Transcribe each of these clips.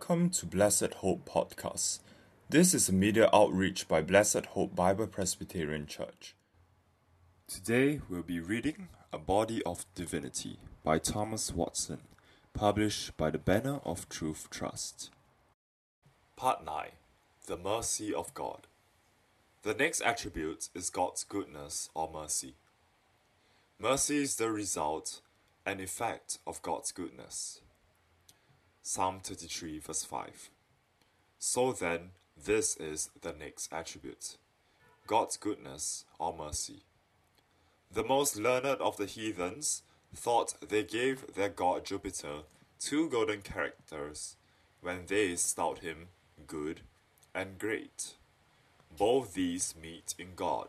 Welcome to Blessed Hope Podcast. This is a media outreach by Blessed Hope Bible Presbyterian Church. Today we'll be reading A Body of Divinity by Thomas Watson, published by the Banner of Truth Trust. Part 9 The Mercy of God. The next attribute is God's goodness or mercy. Mercy is the result and effect of God's goodness. Psalm 33, verse 5. So then, this is the next attribute God's goodness or mercy. The most learned of the heathens thought they gave their god Jupiter two golden characters when they styled him good and great. Both these meet in God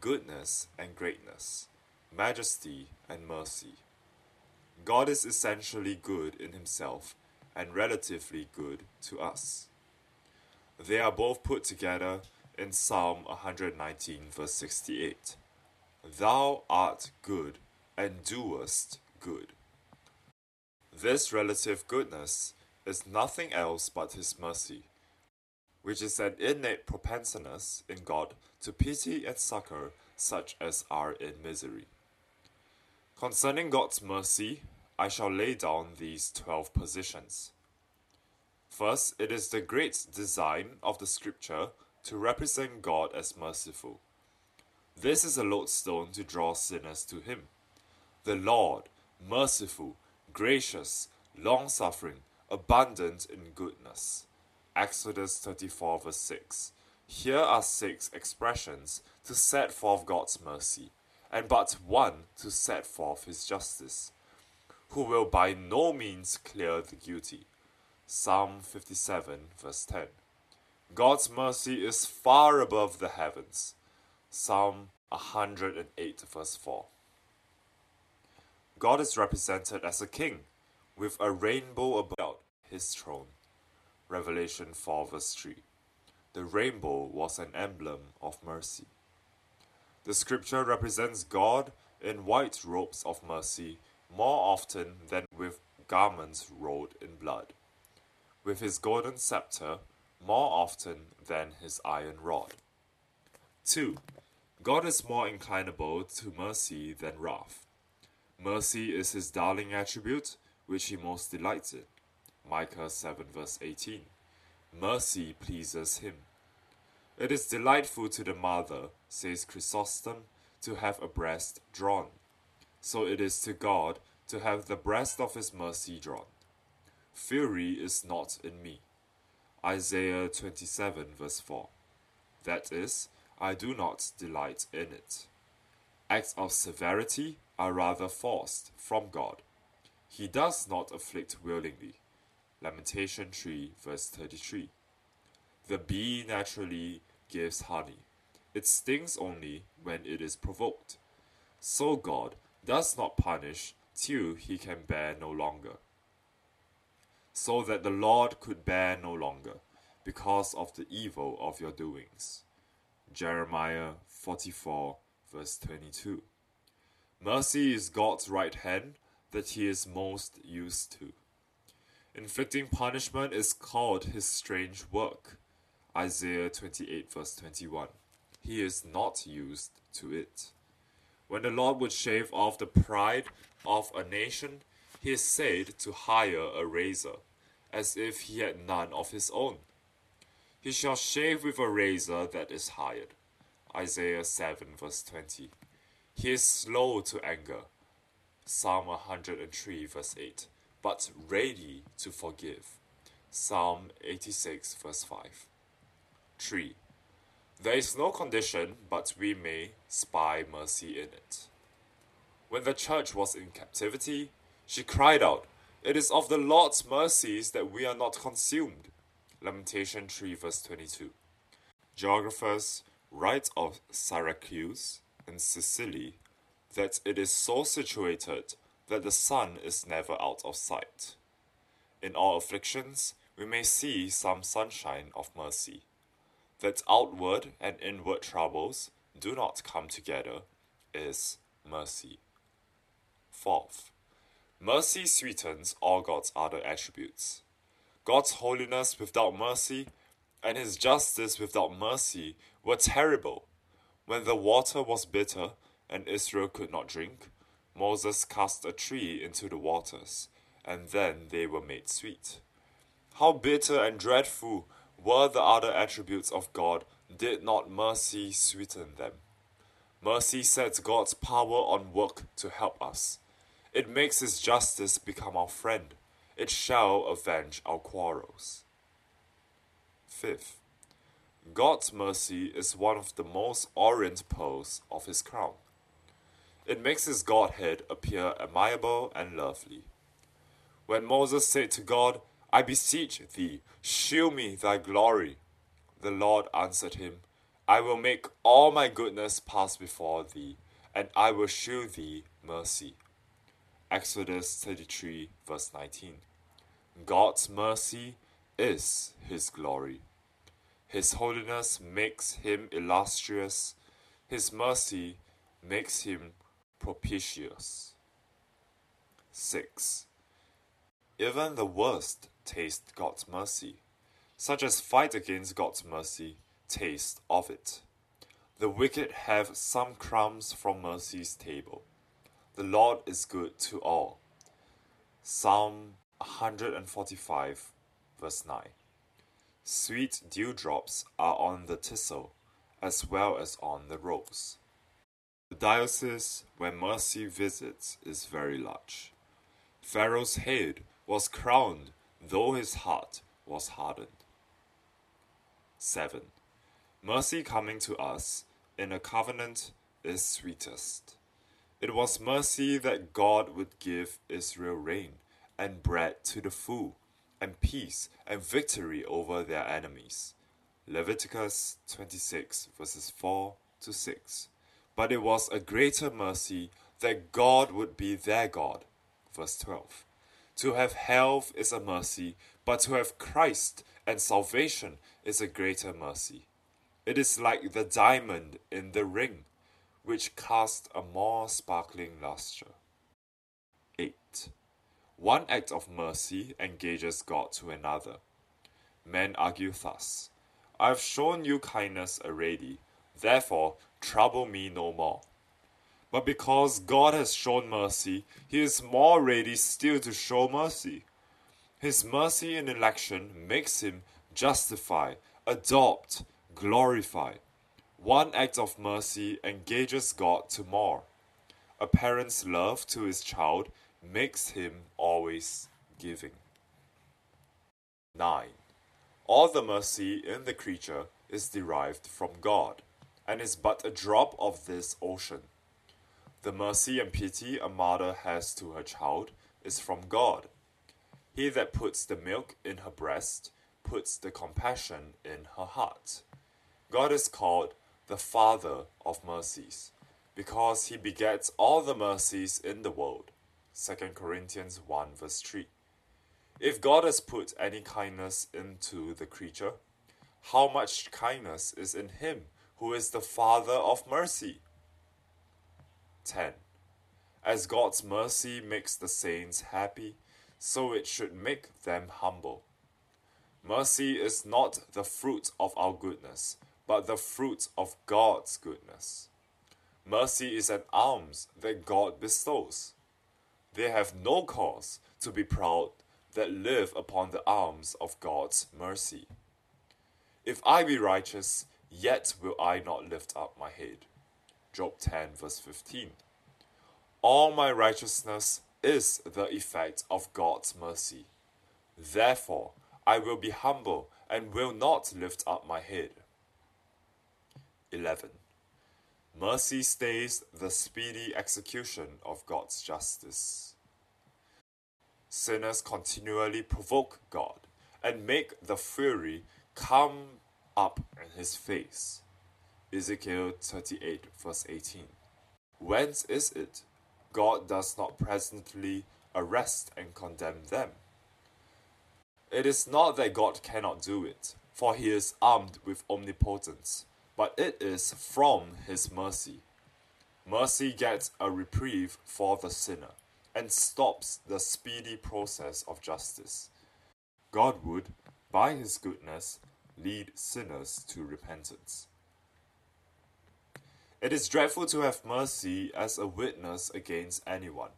goodness and greatness, majesty and mercy. God is essentially good in himself and relatively good to us. They are both put together in Psalm 119, verse 68. Thou art good and doest good. This relative goodness is nothing else but His mercy, which is an innate propensiveness in God to pity and succor such as are in misery. Concerning God's mercy, I shall lay down these twelve positions. First, it is the great design of the scripture to represent God as merciful. This is a lodestone to draw sinners to Him. The Lord, merciful, gracious, long suffering, abundant in goodness. Exodus 34, verse 6. Here are six expressions to set forth God's mercy, and but one to set forth His justice who will by no means clear the guilty. Psalm 57, verse 10. God's mercy is far above the heavens. Psalm 108, verse 4. God is represented as a king with a rainbow about his throne. Revelation 4, verse 3. The rainbow was an emblem of mercy. The scripture represents God in white robes of mercy more often than with garments rolled in blood, with his golden scepter more often than his iron rod. 2. God is more inclinable to mercy than wrath. Mercy is his darling attribute, which he most delights in. Micah 7 verse 18. Mercy pleases him. It is delightful to the mother, says Chrysostom, to have a breast drawn so it is to God to have the breast of his mercy drawn. Fury is not in me. Isaiah 27 verse 4. That is, I do not delight in it. Acts of severity are rather forced from God. He does not afflict willingly. Lamentation 3 verse 33. The bee naturally gives honey. It stings only when it is provoked. So God does not punish till he can bear no longer. So that the Lord could bear no longer, because of the evil of your doings. Jeremiah 44, verse 22. Mercy is God's right hand that he is most used to. Inflicting punishment is called his strange work. Isaiah 28, verse 21. He is not used to it. When the Lord would shave off the pride of a nation, he is said to hire a razor, as if he had none of his own. He shall shave with a razor that is hired. Isaiah 7 verse 20. He is slow to anger. Psalm 103 verse 8. But ready to forgive. Psalm 86 verse 5. 3. There is no condition, but we may spy mercy in it. When the church was in captivity, she cried out, It is of the Lord's mercies that we are not consumed. Lamentation 3 verse 22. Geographers write of Syracuse and Sicily that it is so situated that the sun is never out of sight. In all afflictions, we may see some sunshine of mercy that outward and inward troubles do not come together is mercy. Fourth, mercy sweetens all God's other attributes. God's holiness without mercy and his justice without mercy were terrible. When the water was bitter and Israel could not drink, Moses cast a tree into the waters, and then they were made sweet. How bitter and dreadful were the other attributes of God, did not mercy sweeten them? Mercy sets God's power on work to help us. It makes His justice become our friend. It shall avenge our quarrels. Fifth, God's mercy is one of the most orient pearls of His crown. It makes His Godhead appear amiable and lovely. When Moses said to God, I beseech thee, shew me thy glory, the Lord answered him, I will make all my goodness pass before thee, and I will shew thee mercy. Exodus 33, verse 19. God's mercy is His glory. His holiness makes Him illustrious, His mercy makes Him propitious. 6. Even the worst taste God's mercy, such as fight against God's mercy, taste of it. The wicked have some crumbs from mercy's table. The Lord is good to all. Psalm 145, verse 9. Sweet dewdrops are on the thistle, as well as on the rose. The diocese where mercy visits is very large. Pharaoh's head was crowned, though his heart was hardened. 7. Mercy coming to us in a covenant is sweetest. It was mercy that God would give Israel rain and bread to the full, and peace and victory over their enemies. Leviticus 26, verses 4 to 6. But it was a greater mercy that God would be their God. Verse 12. To have health is a mercy, but to have Christ and salvation is a greater mercy. It is like the diamond in the ring, which casts a more sparkling lustre. 8. One act of mercy engages God to another. Men argue thus I have shown you kindness already, therefore trouble me no more. But because God has shown mercy, He is more ready still to show mercy. His mercy in election makes Him justify, adopt, glorify. One act of mercy engages God to more. A parent's love to his child makes him always giving. 9. All the mercy in the creature is derived from God, and is but a drop of this ocean. The mercy and pity a mother has to her child is from God. He that puts the milk in her breast puts the compassion in her heart. God is called the Father of mercies, because he begets all the mercies in the world. 2 Corinthians 1 verse 3. If God has put any kindness into the creature, how much kindness is in him who is the Father of mercy? 10. As God's mercy makes the saints happy, so it should make them humble. Mercy is not the fruit of our goodness, but the fruit of God's goodness. Mercy is an alms that God bestows. They have no cause to be proud that live upon the alms of God's mercy. If I be righteous, yet will I not lift up my head. Job 10, verse 15. All my righteousness is the effect of God's mercy. Therefore, I will be humble and will not lift up my head. 11. Mercy stays the speedy execution of God's justice. Sinners continually provoke God and make the fury come up in his face. Ezekiel 38, verse 18. Whence is it God does not presently arrest and condemn them? It is not that God cannot do it, for he is armed with omnipotence but it is from his mercy. Mercy gets a reprieve for the sinner and stops the speedy process of justice. God would, by his goodness, lead sinners to repentance. It is dreadful to have mercy as a witness against anyone.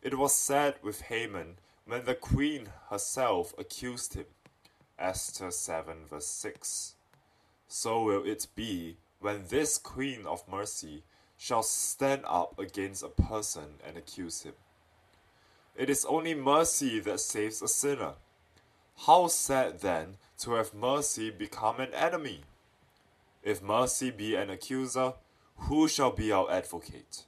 It was said with Haman when the queen herself accused him. Esther 7 verse 6. So will it be when this queen of mercy shall stand up against a person and accuse him. It is only mercy that saves a sinner. How sad then to have mercy become an enemy? If mercy be an accuser, who shall be our advocate?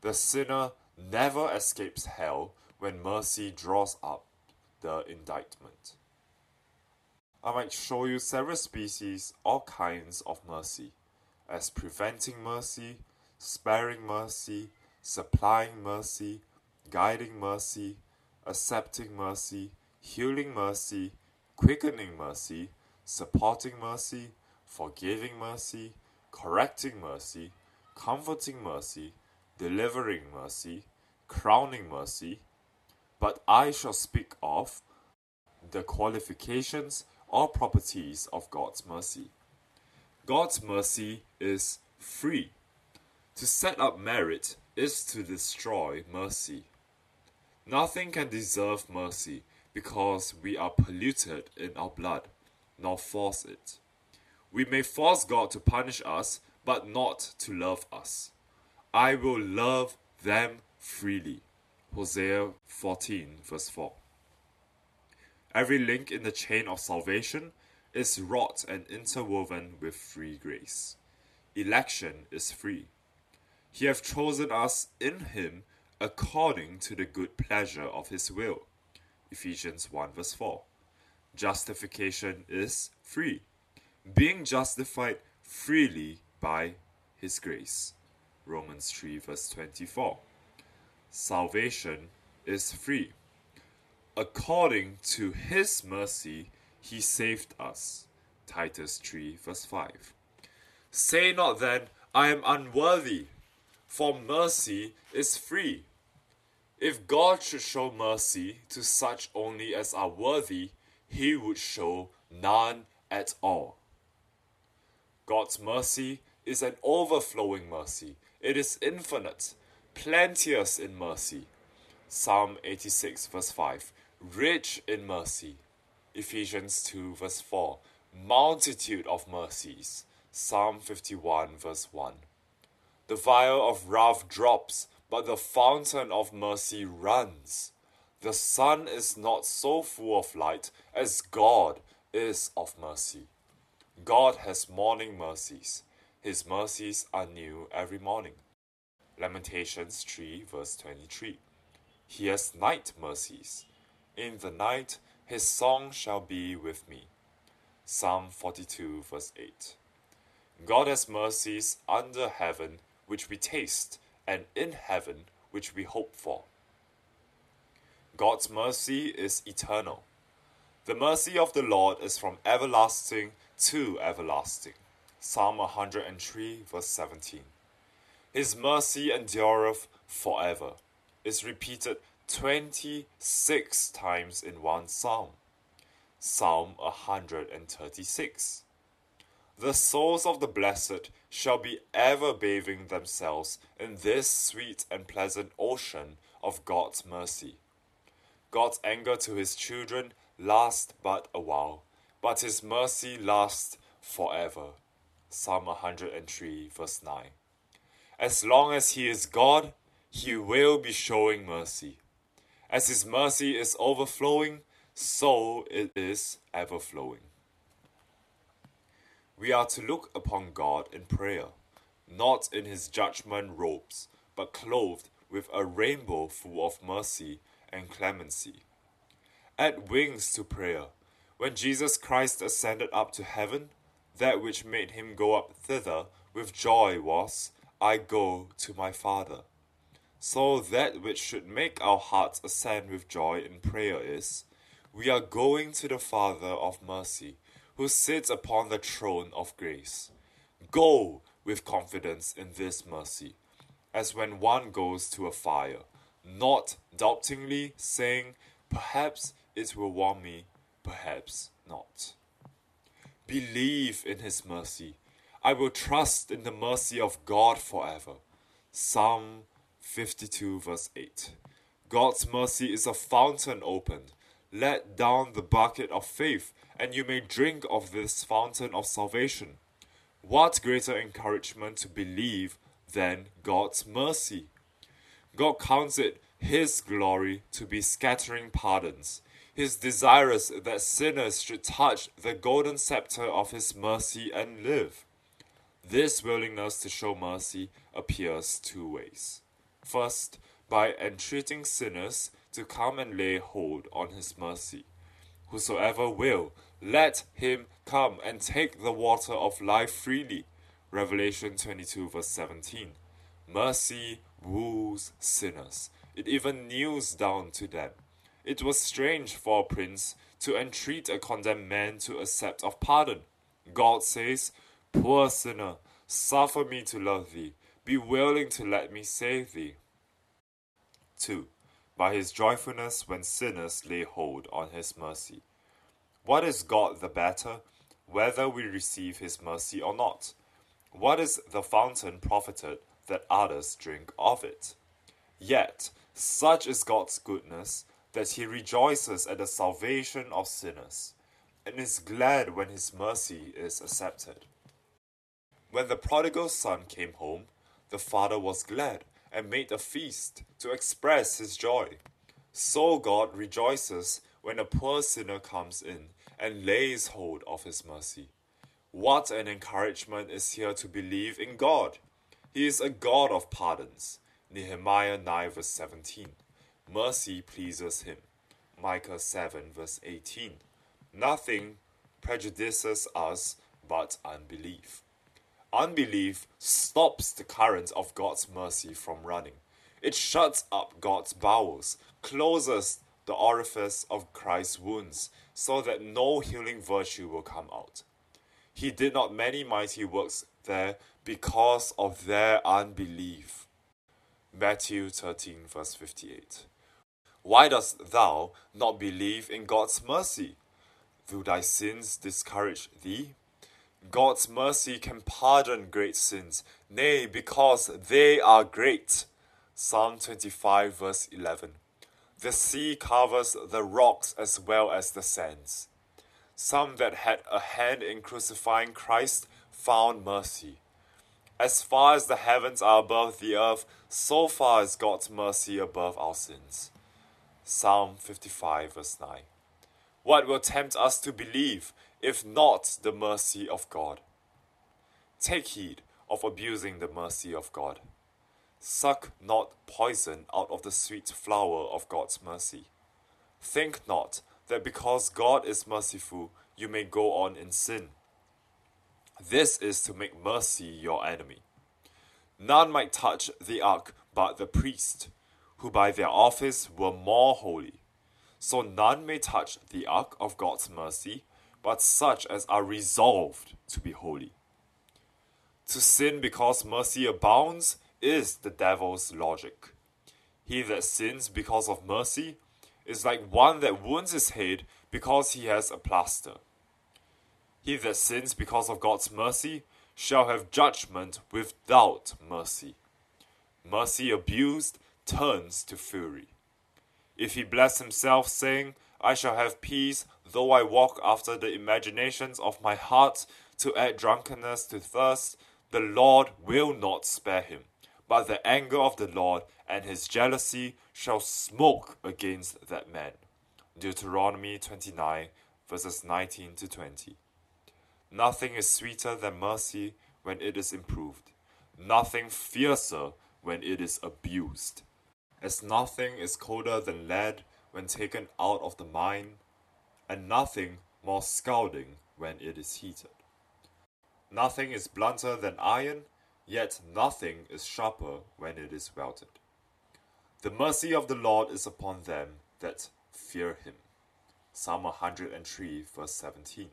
The sinner never escapes hell when mercy draws up the indictment. I might show you several species, all kinds of mercy, as preventing mercy, sparing mercy, supplying mercy, guiding mercy, accepting mercy, healing mercy, quickening mercy, supporting mercy, forgiving mercy, correcting mercy, comforting mercy, delivering mercy, crowning mercy. But I shall speak of the qualifications or properties of God's mercy. God's mercy is free. To set up merit is to destroy mercy. Nothing can deserve mercy because we are polluted in our blood, nor force it. We may force God to punish us, but not to love us. I will love them freely. Hosea 14, verse 4. Every link in the chain of salvation is wrought and interwoven with free grace. Election is free. He hath chosen us in him according to the good pleasure of his will. Ephesians 1 verse 4. Justification is free. Being justified freely by his grace. Romans 3 verse 24. Salvation is free. According to his mercy, he saved us. Titus 3 verse 5. Say not then, I am unworthy, for mercy is free. If God should show mercy to such only as are worthy, he would show none at all. God's mercy is an overflowing mercy. It is infinite, plenteous in mercy. Psalm 86 verse 5. Rich in mercy. Ephesians 2 verse 4. Multitude of mercies. Psalm 51 verse 1. The vial of wrath drops but the fountain of mercy runs. The sun is not so full of light as God is of mercy. God has morning mercies. His mercies are new every morning. Lamentations 3 verse 23. He has night mercies. In the night his song shall be with me. Psalm 42 verse 8. God has mercies under heaven which we taste and in heaven which we hope for. God's mercy is eternal. The mercy of the Lord is from everlasting to everlasting. Psalm 103, verse 17. His mercy endureth forever is repeated 26 times in one psalm. Psalm 136. The souls of the blessed shall be ever bathing themselves in this sweet and pleasant ocean of God's mercy. God's anger to his children lasts but a while, but his mercy lasts forever. Psalm 103, verse 9. As long as he is God, he will be showing mercy. As his mercy is overflowing, so it is ever flowing. We are to look upon God in prayer, not in his judgment robes, but clothed with a rainbow full of mercy and clemency. Add wings to prayer. When Jesus Christ ascended up to heaven, that which made him go up thither with joy was, I go to my Father. So that which should make our hearts ascend with joy in prayer is, we are going to the Father of mercy who sits upon the throne of grace. Go with confidence in this mercy, as when one goes to a fire, not doubtingly saying, Perhaps it will warm me, perhaps not. Believe in His mercy. I will trust in the mercy of God forever. Psalm 52, verse 8. God's mercy is a fountain opened. Let down the bucket of faith, and you may drink of this fountain of salvation. What greater encouragement to believe than God's mercy? God counts it His glory to be scattering pardons. He is desirous that sinners should touch the golden scepter of His mercy and live. This willingness to show mercy appears two ways. First, by entreating sinners to come and lay hold on His mercy. Whosoever will, let him come and take the water of life freely. Revelation 22, verse 17. Mercy woos sinners, it even kneels down to them. It was strange for a prince to entreat a condemned man to accept of pardon. God says, Poor sinner, suffer me to love thee, be willing to let me save thee. 2. By his joyfulness when sinners lay hold on his mercy. What is God the better, whether we receive his mercy or not? What is the fountain profited that others drink of it? Yet, such is God's goodness that he rejoices at the salvation of sinners, and is glad when his mercy is accepted. When the prodigal son came home, the father was glad and made a feast to express his joy. So God rejoices when a poor sinner comes in and lays hold of his mercy. What an encouragement is here to believe in God! He is a God of pardons. Nehemiah 9 verse 17. Mercy pleases him. Micah 7 verse 18. Nothing prejudices us but unbelief. Unbelief stops the current of God's mercy from running. It shuts up God's bowels, closes the orifice of Christ's wounds, so that no healing virtue will come out. He did not many mighty works there because of their unbelief. Matthew 13, verse 58. Why dost thou not believe in God's mercy? Do thy sins discourage thee? God's mercy can pardon great sins, nay, because they are great. Psalm 25, verse 11. The sea covers the rocks as well as the sands. Some that had a hand in crucifying Christ found mercy. As far as the heavens are above the earth, so far is God's mercy above our sins. Psalm 55, verse 9. What will tempt us to believe if not the mercy of God? Take heed of abusing the mercy of God. Suck not poison out of the sweet flower of God's mercy. Think not that because God is merciful, you may go on in sin. This is to make mercy your enemy. None might touch the ark but the priest, who by their office were more holy. So none may touch the ark of God's mercy, but such as are resolved to be holy. To sin because mercy abounds is the devil's logic. He that sins because of mercy is like one that wounds his head because he has a plaster. He that sins because of God's mercy shall have judgment without mercy. Mercy abused turns to fury. If he bless himself, saying, I shall have peace, though I walk after the imaginations of my heart, to add drunkenness to thirst, the Lord will not spare him but the anger of the Lord and his jealousy shall smoke against that man. Deuteronomy 29, verses 19 to 20. Nothing is sweeter than mercy when it is improved, nothing fiercer when it is abused. As nothing is colder than lead when taken out of the mine, and nothing more scalding when it is heated. Nothing is blunter than iron Yet nothing is sharper when it is welded. The mercy of the Lord is upon them that fear him. Psalm 103, verse 17.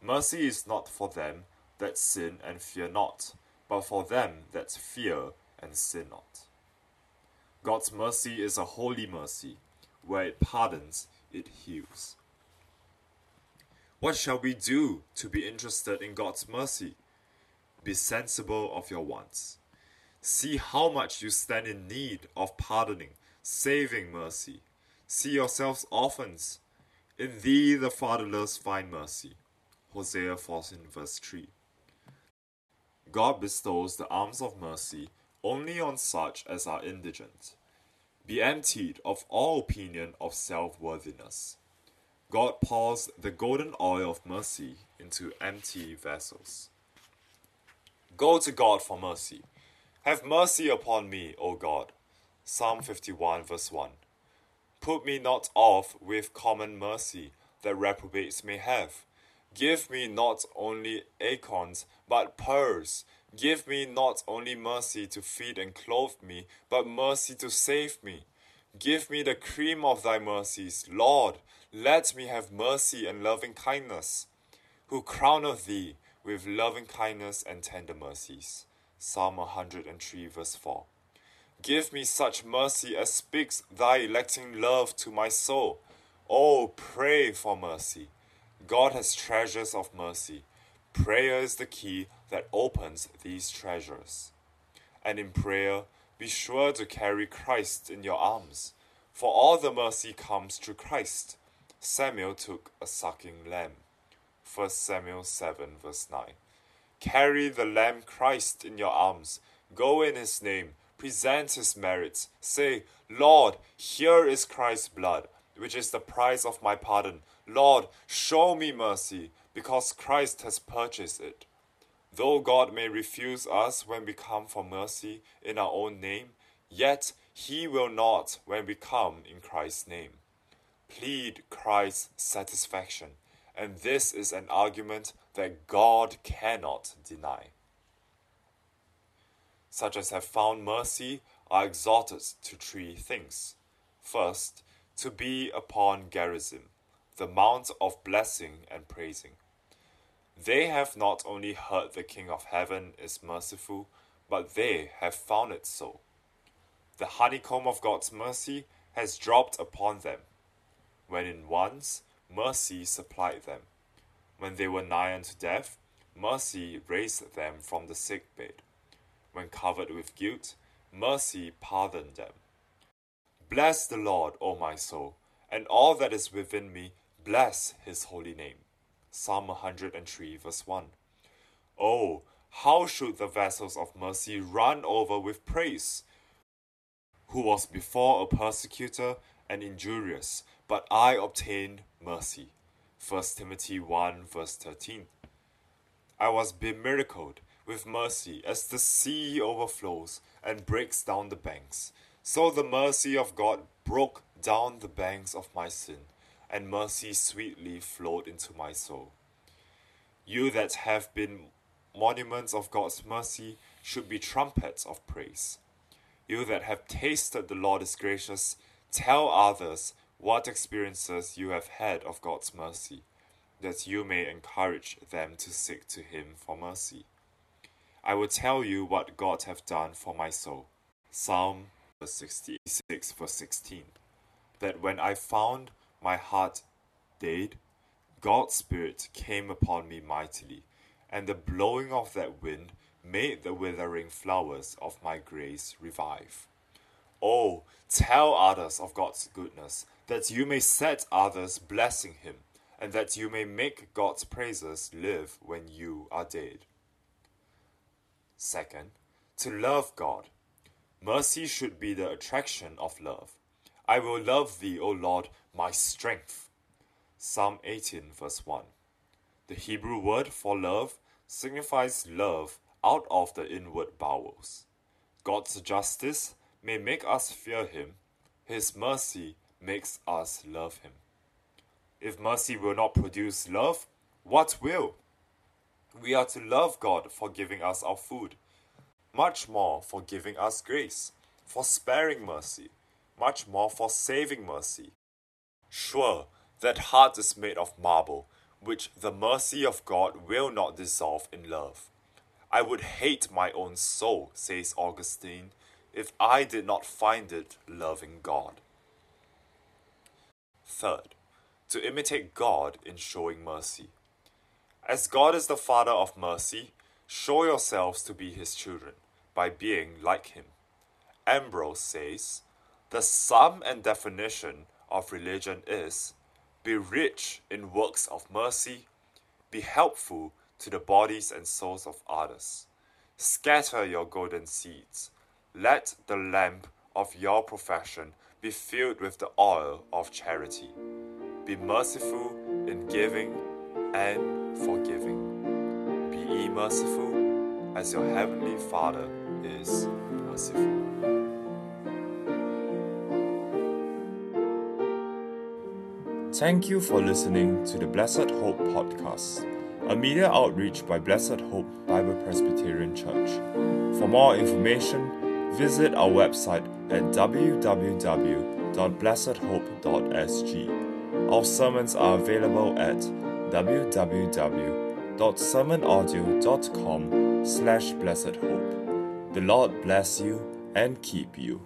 Mercy is not for them that sin and fear not, but for them that fear and sin not. God's mercy is a holy mercy, where it pardons it heals. What shall we do to be interested in God's mercy? Be sensible of your wants. See how much you stand in need of pardoning, saving mercy. See yourselves orphans. In thee the fatherless find mercy. Hosea 14 verse 3. God bestows the alms of mercy only on such as are indigent. Be emptied of all opinion of self worthiness. God pours the golden oil of mercy into empty vessels. Go to God for mercy. Have mercy upon me, O God. Psalm 51, verse 1. Put me not off with common mercy that reprobates may have. Give me not only acorns, but pearls. Give me not only mercy to feed and clothe me, but mercy to save me. Give me the cream of thy mercies, Lord. Let me have mercy and loving kindness. Who crowneth thee with loving kindness and tender mercies. Psalm 103, verse 4. Give me such mercy as speaks thy electing love to my soul. Oh, pray for mercy. God has treasures of mercy. Prayer is the key that opens these treasures. And in prayer, be sure to carry Christ in your arms, for all the mercy comes through Christ. Samuel took a sucking lamb. 1 Samuel 7, verse 9. Carry the Lamb Christ in your arms. Go in his name. Present his merits. Say, Lord, here is Christ's blood, which is the price of my pardon. Lord, show me mercy, because Christ has purchased it. Though God may refuse us when we come for mercy in our own name, yet he will not when we come in Christ's name. Plead Christ's satisfaction, and this is an argument that God cannot deny. Such as have found mercy are exhorted to three things. First, to be upon Gerizim, the mount of blessing and praising. They have not only heard the King of heaven is merciful, but they have found it so. The honeycomb of God's mercy has dropped upon them. When in wants, mercy supplied them. When they were nigh unto death, mercy raised them from the sick bed. When covered with guilt, mercy pardoned them. Bless the Lord, O my soul, and all that is within me, bless his holy name. Psalm 103, verse 1. Oh, how should the vessels of mercy run over with praise? Who was before a persecutor and injurious, but I obtained mercy. 1 Timothy 1 verse 13. I was bemiracled with mercy as the sea overflows and breaks down the banks. So the mercy of God broke down the banks of my sin, and mercy sweetly flowed into my soul. You that have been monuments of God's mercy should be trumpets of praise. You that have tasted the Lord is gracious, tell others what experiences you have had of God's mercy, that you may encourage them to seek to Him for mercy. I will tell you what God hath done for my soul. Psalm 66, verse 16. That when I found my heart dead, God's Spirit came upon me mightily, and the blowing of that wind made the withering flowers of my grace revive. Oh, tell others of God's goodness, that you may set others blessing Him, and that you may make God's praises live when you are dead. Second, to love God. Mercy should be the attraction of love. I will love thee, O Lord, my strength. Psalm 18, verse 1. The Hebrew word for love signifies love out of the inward bowels. God's justice may make us fear him, his mercy makes us love him. If mercy will not produce love, what will? We are to love God for giving us our food, much more for giving us grace, for sparing mercy, much more for saving mercy. Sure, that heart is made of marble, which the mercy of God will not dissolve in love. I would hate my own soul, says Augustine, if I did not find it loving God. Third, to imitate God in showing mercy. As God is the Father of mercy, show yourselves to be His children by being like Him. Ambrose says, The sum and definition of religion is be rich in works of mercy, be helpful to the bodies and souls of others. Scatter your golden seeds. Let the lamp of your profession be filled with the oil of charity. Be merciful in giving and forgiving. Be ye merciful as your heavenly Father is merciful. Thank you for listening to the Blessed Hope podcast, a media outreach by Blessed Hope Bible Presbyterian Church. For more information, visit our website at www.blessedhope.sg. Our sermons are available at www.sermonaudio.com slash blessed hope. The Lord bless you and keep you.